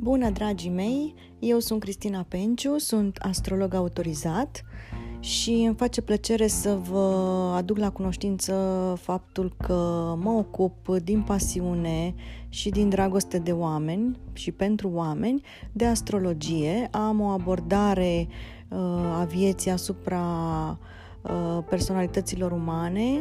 Bună, dragii mei! Eu sunt Cristina Penciu, sunt astrolog autorizat și îmi face plăcere să vă aduc la cunoștință faptul că mă ocup din pasiune și din dragoste de oameni și pentru oameni de astrologie. Am o abordare uh, a vieții asupra uh, personalităților umane.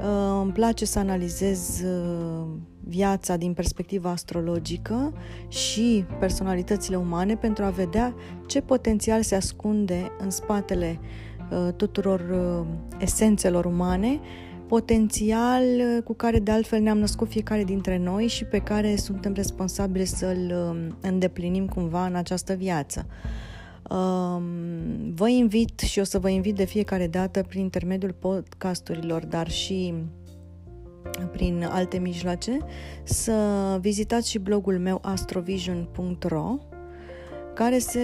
Uh, îmi place să analizez uh, viața din perspectiva astrologică și personalitățile umane pentru a vedea ce potențial se ascunde în spatele uh, tuturor uh, esențelor umane, potențial uh, cu care de altfel ne-am născut fiecare dintre noi și pe care suntem responsabili să-l uh, îndeplinim cumva în această viață. Um, vă invit și o să vă invit de fiecare dată prin intermediul podcasturilor, dar și prin alte mijloace, să vizitați și blogul meu astrovision.ro care se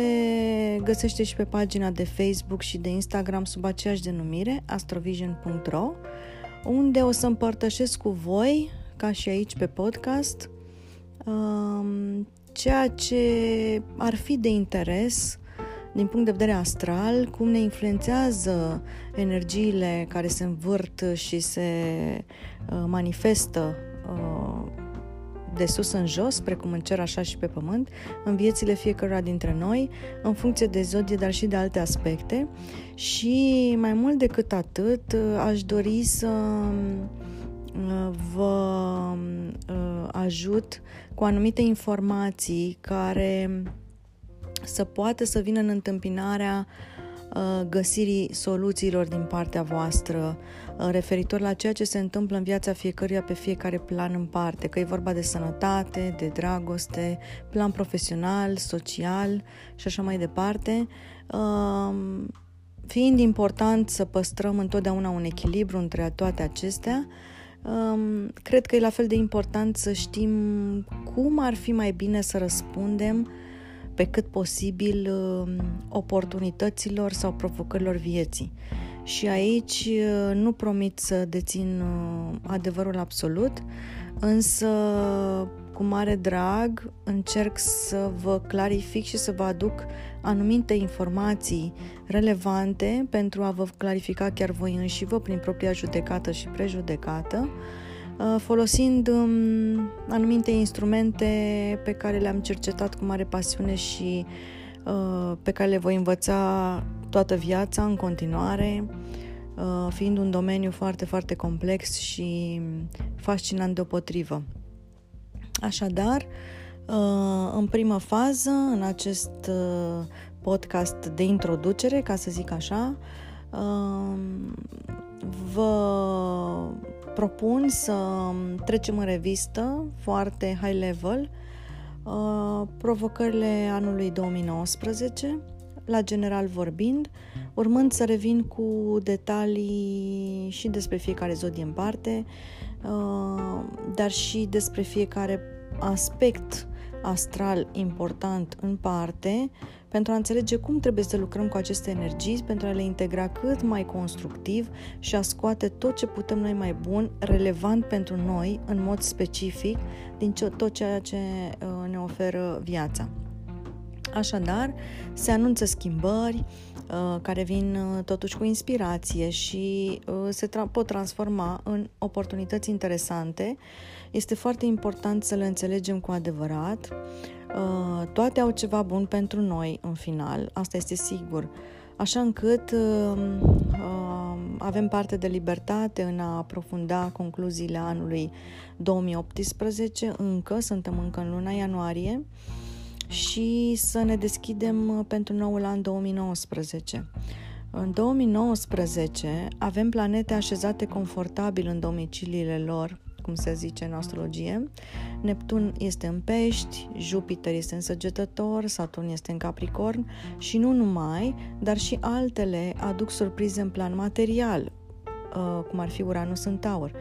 găsește și pe pagina de Facebook și de Instagram sub aceeași denumire, astrovision.ro, unde o să împărtășesc cu voi, ca și aici pe podcast, um, ceea ce ar fi de interes din punct de vedere astral, cum ne influențează energiile care se învârt și se uh, manifestă uh, de sus în jos, precum în cer, așa și pe pământ, în viețile fiecăruia dintre noi, în funcție de zodie, dar și de alte aspecte. Și mai mult decât atât, uh, aș dori să vă ajut cu anumite informații care să poată să vină în întâmpinarea uh, găsirii soluțiilor din partea voastră uh, referitor la ceea ce se întâmplă în viața fiecăruia pe fiecare plan în parte, că e vorba de sănătate, de dragoste, plan profesional, social și așa mai departe. Um, fiind important să păstrăm întotdeauna un echilibru între toate acestea, um, cred că e la fel de important să știm cum ar fi mai bine să răspundem pe cât posibil um, oportunităților sau provocărilor vieții. Și aici uh, nu promit să dețin uh, adevărul absolut, însă cu mare drag încerc să vă clarific și să vă aduc anumite informații relevante pentru a vă clarifica chiar voi înși vă prin propria judecată și prejudecată Uh, folosind um, anumite instrumente pe care le-am cercetat cu mare pasiune și uh, pe care le voi învăța toată viața în continuare, uh, fiind un domeniu foarte, foarte complex și fascinant deopotrivă. Așadar, în primă fază, în acest podcast de introducere, ca să zic așa, vă propun să trecem în revistă foarte high level uh, provocările anului 2019, la general vorbind, urmând să revin cu detalii și despre fiecare zodie în parte, uh, dar și despre fiecare aspect astral important în parte, pentru a înțelege cum trebuie să lucrăm cu aceste energii, pentru a le integra cât mai constructiv și a scoate tot ce putem noi mai bun, relevant pentru noi, în mod specific, din tot ceea ce uh, ne oferă viața. Așadar, se anunță schimbări uh, care vin uh, totuși cu inspirație și se tra- pot transforma în oportunități interesante. Este foarte important să le înțelegem cu adevărat Uh, toate au ceva bun pentru noi în final, asta este sigur. Așa încât uh, uh, avem parte de libertate în a aprofunda concluziile anului 2018, încă, suntem încă în luna ianuarie, și să ne deschidem pentru noul an 2019. În 2019 avem planete așezate confortabil în domiciliile lor, cum se zice în astrologie. Neptun este în pești, Jupiter este în săgetător, Saturn este în capricorn și nu numai, dar și altele aduc surprize în plan material, uh, cum ar fi Uranus în Taur.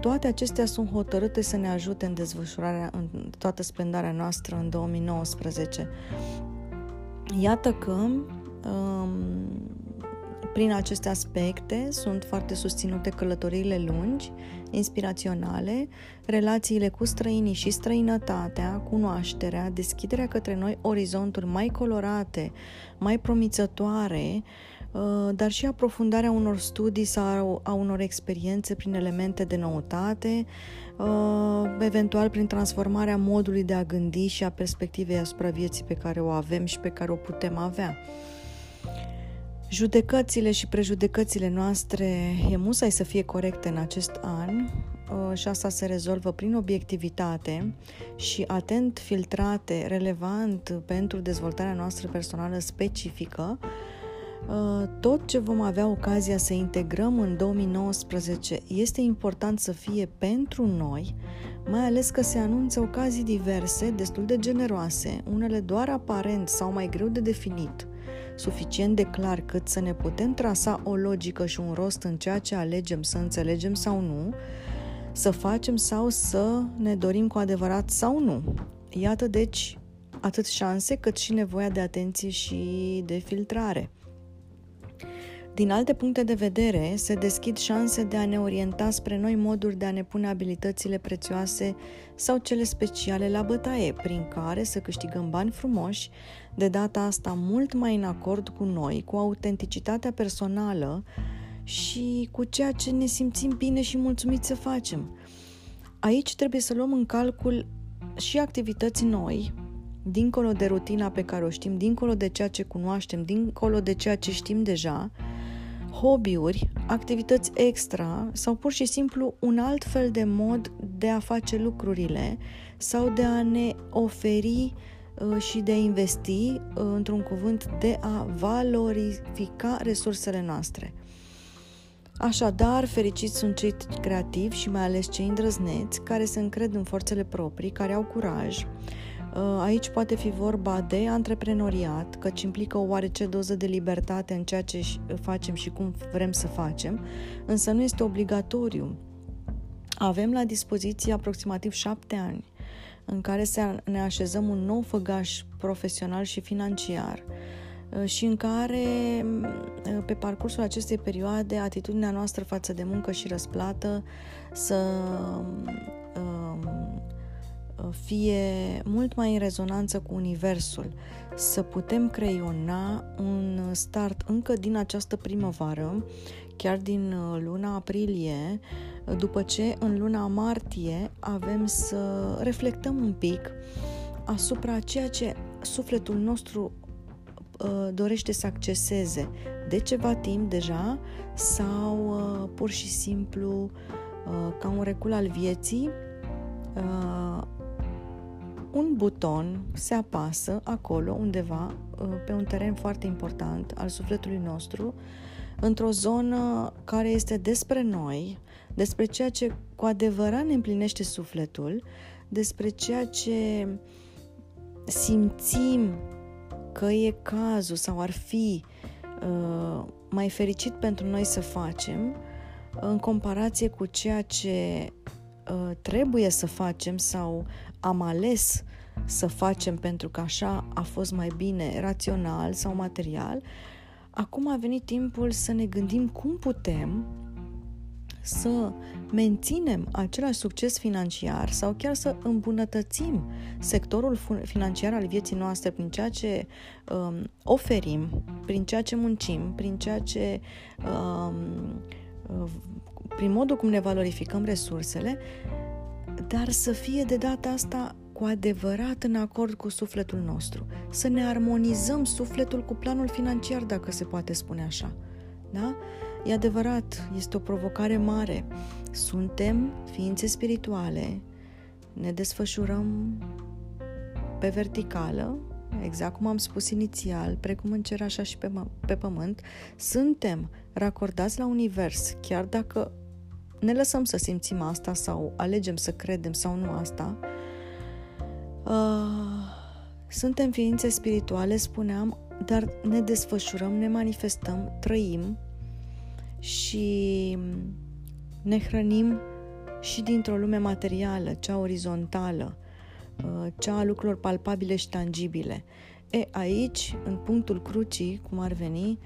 Toate acestea sunt hotărâte să ne ajute în desfășurarea, în toată splendarea noastră în 2019. Iată că um, prin aceste aspecte sunt foarte susținute călătoriile lungi, inspiraționale, relațiile cu străinii și străinătatea, cunoașterea, deschiderea către noi orizonturi mai colorate, mai promițătoare, uh, dar și aprofundarea unor studii sau a unor experiențe prin elemente de noutate, uh, eventual prin transformarea modului de a gândi și a perspectivei asupra vieții pe care o avem și pe care o putem avea. Judecățile și prejudecățile noastre e musai să fie corecte în acest an uh, și asta se rezolvă prin obiectivitate și atent filtrate, relevant pentru dezvoltarea noastră personală specifică. Uh, tot ce vom avea ocazia să integrăm în 2019 este important să fie pentru noi, mai ales că se anunță ocazii diverse, destul de generoase, unele doar aparent sau mai greu de definit – suficient de clar cât să ne putem trasa o logică și un rost în ceea ce alegem să înțelegem sau nu, să facem sau să ne dorim cu adevărat sau nu. Iată deci atât șanse cât și nevoia de atenție și de filtrare. Din alte puncte de vedere, se deschid șanse de a ne orienta spre noi moduri de a ne pune abilitățile prețioase sau cele speciale la bătaie, prin care să câștigăm bani frumoși, de data asta mult mai în acord cu noi, cu autenticitatea personală și cu ceea ce ne simțim bine și mulțumiți să facem. Aici trebuie să luăm în calcul și activități noi, dincolo de rutina pe care o știm, dincolo de ceea ce cunoaștem, dincolo de ceea ce știm deja, hobby-uri, activități extra sau pur și simplu un alt fel de mod de a face lucrurile sau de a ne oferi uh, și de a investi, uh, într-un cuvânt, de a valorifica resursele noastre. Așadar, fericiți sunt cei creativi și mai ales cei îndrăzneți, care se încred în forțele proprii, care au curaj, Uh, aici poate fi vorba de antreprenoriat, căci implică o oarece doză de libertate în ceea ce facem și cum vrem să facem, însă nu este obligatoriu. Avem la dispoziție aproximativ șapte ani în care să ne așezăm un nou făgaș profesional și financiar uh, și în care, uh, pe parcursul acestei perioade, atitudinea noastră față de muncă și răsplată să fie mult mai în rezonanță cu Universul, să putem creiona un start încă din această primăvară, chiar din uh, luna aprilie, după ce în luna martie avem să reflectăm un pic asupra ceea ce sufletul nostru uh, dorește să acceseze. De ceva timp deja sau uh, pur și simplu ca un recul al vieții un buton se apasă acolo undeva uh, pe un teren foarte important al sufletului nostru, într-o zonă care este despre noi, despre ceea ce cu adevărat ne împlinește sufletul, despre ceea ce simțim că e cazul sau ar fi uh, mai fericit pentru noi să facem în comparație cu ceea ce uh, trebuie să facem sau am ales să facem pentru că așa a fost mai bine rațional sau material, acum a venit timpul să ne gândim cum putem să menținem același succes financiar sau chiar să îmbunătățim sectorul financiar al vieții noastre prin ceea ce um, oferim, prin ceea ce muncim, prin ceea ce um, uh, prin modul cum ne valorificăm resursele, dar să fie de data asta cu adevărat în acord cu sufletul nostru, să ne armonizăm sufletul cu planul financiar, dacă se poate spune așa. Da? E adevărat, este o provocare mare. Suntem ființe spirituale, ne desfășurăm pe verticală, exact cum am spus inițial, precum în cer așa și pe, pe pământ, suntem racordați la univers, chiar dacă ne lăsăm să simțim asta sau alegem să credem sau nu asta, uh, suntem ființe spirituale, spuneam, dar ne desfășurăm, ne manifestăm, trăim și ne hrănim și dintr-o lume materială, cea orizontală, uh, cea a lucrurilor palpabile și tangibile. E, aici, în punctul crucii, cum ar veni,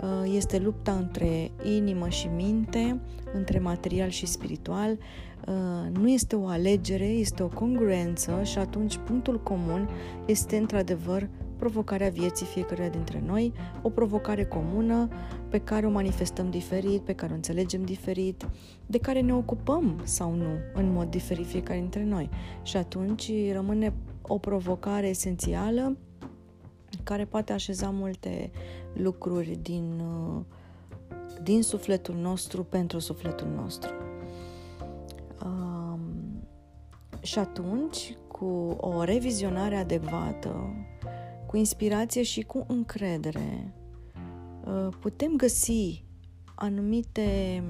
uh, este lupta între inimă și minte, între material și spiritual. Uh, nu este o alegere, este o congruență și atunci punctul comun este într-adevăr provocarea vieții fiecăruia dintre noi, o provocare comună pe care o manifestăm diferit, pe care o înțelegem diferit, de care ne ocupăm sau nu în mod diferit fiecare dintre noi. Și atunci rămâne o provocare esențială care poate așeza multe lucruri din, din sufletul nostru pentru sufletul nostru. Um, și atunci, cu o revizionare adecvată, cu inspirație și cu încredere, uh, putem găsi anumite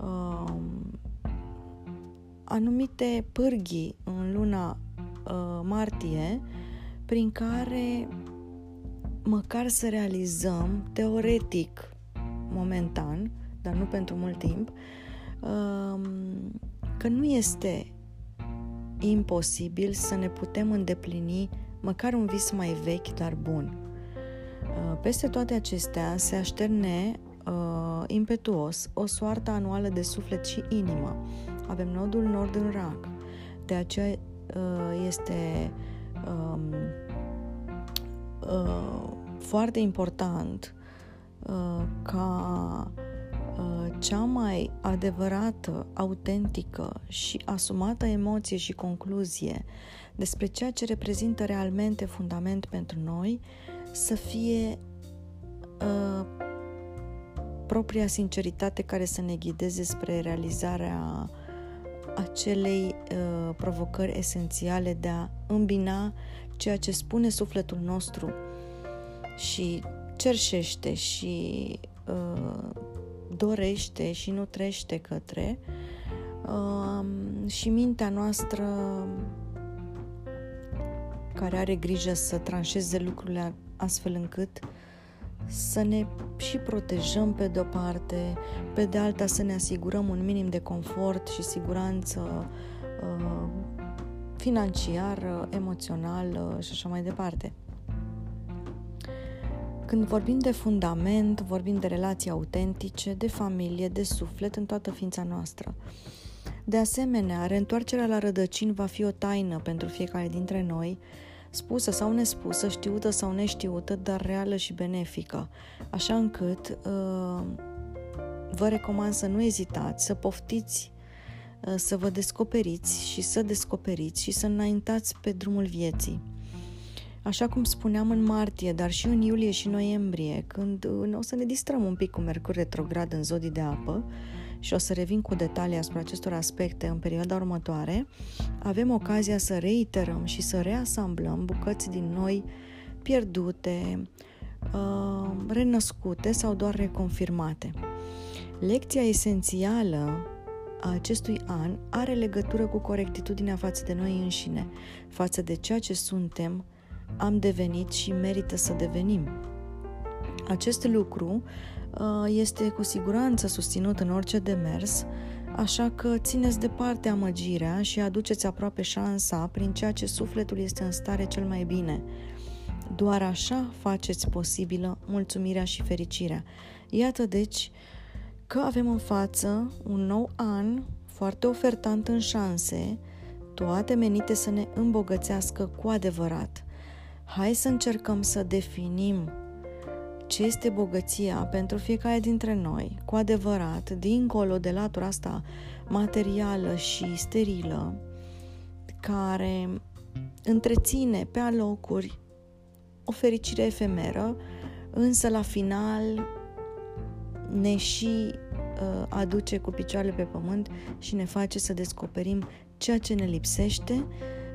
uh, anumite pârghii în luna uh, martie prin care măcar să realizăm teoretic momentan, dar nu pentru mult timp, uh, că nu este imposibil să ne putem îndeplini măcar un vis mai vechi, dar bun. Uh, peste toate acestea se așterne uh, impetuos o soartă anuală de suflet și inimă. Avem nodul nord în rac. De aceea uh, este um, uh, foarte important uh, ca uh, cea mai adevărată, autentică și asumată emoție și concluzie despre ceea ce reprezintă realmente fundament pentru noi să fie uh, propria sinceritate care să ne ghideze spre realizarea acelei uh, provocări esențiale de a îmbina ceea ce spune sufletul nostru și cerșește și uh, dorește și nu trește către uh, și mintea noastră care are grijă să tranșeze lucrurile astfel încât să ne și protejăm pe de-o parte, pe de alta să ne asigurăm un minim de confort și siguranță uh, financiară, emoțională și așa mai departe. Când vorbim de fundament, vorbim de relații autentice, de familie, de suflet în toată ființa noastră. De asemenea, reîntoarcerea la rădăcini va fi o taină pentru fiecare dintre noi, spusă sau nespusă, știută sau neștiută, dar reală și benefică, așa încât uh, vă recomand să nu ezitați, să poftiți uh, să vă descoperiți și să descoperiți și să înaintați pe drumul vieții. Așa cum spuneam în martie, dar și în iulie și noiembrie, când uh, o să ne distrăm un pic cu Mercur retrograd în zodii de apă, și o să revin cu detalii asupra acestor aspecte în perioada următoare, avem ocazia să reiterăm și să reasamblăm bucăți din noi pierdute, uh, renăscute sau doar reconfirmate. Lecția esențială a acestui an are legătură cu corectitudinea față de noi înșine, față de ceea ce suntem, am devenit și merită să devenim. Acest lucru Uh, este cu siguranță susținut în orice demers, așa că țineți departe amăgirea și aduceți aproape șansa prin ceea ce sufletul este în stare cel mai bine. Doar așa faceți posibilă mulțumirea și fericirea. Iată deci că avem în față un nou an foarte ofertant în șanse, toate menite să ne îmbogățească cu adevărat. Hai să încercăm să definim ce este bogăția pentru fiecare dintre noi, cu adevărat, dincolo de latura asta materială și sterilă, care întreține pe alocuri o fericire efemeră, însă la final ne și uh, aduce cu picioarele pe pământ și ne face să descoperim ceea ce ne lipsește,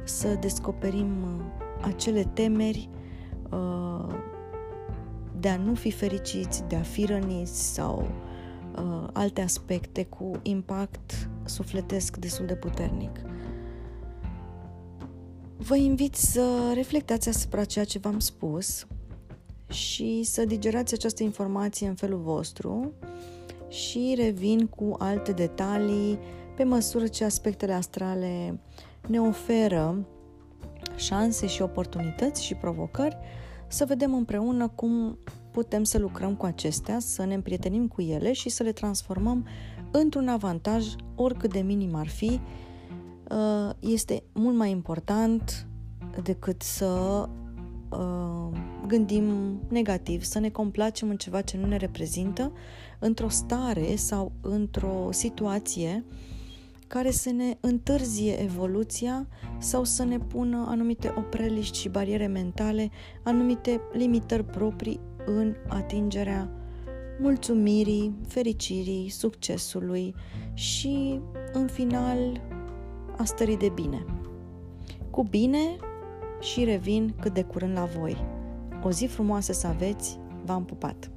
să descoperim uh, acele temeri uh, de a nu fi fericiți, de a fi răniți sau uh, alte aspecte cu impact sufletesc destul de puternic. Vă invit să reflectați asupra ceea ce v-am spus și să digerați această informație în felul vostru și revin cu alte detalii pe măsură ce aspectele astrale ne oferă șanse și oportunități și provocări să vedem împreună cum putem să lucrăm cu acestea, să ne împrietenim cu ele și să le transformăm într-un avantaj, oricât de minim ar fi. Uh, este mult mai important decât să uh, gândim negativ, să ne complacem în ceva ce nu ne reprezintă, într-o stare sau într-o situație care să ne întârzie evoluția sau să ne pună anumite opreliști și bariere mentale, anumite limitări proprii în atingerea mulțumirii, fericirii, succesului și, în final, a stării de bine. Cu bine și revin cât de curând la voi. O zi frumoasă să aveți, v-am pupat!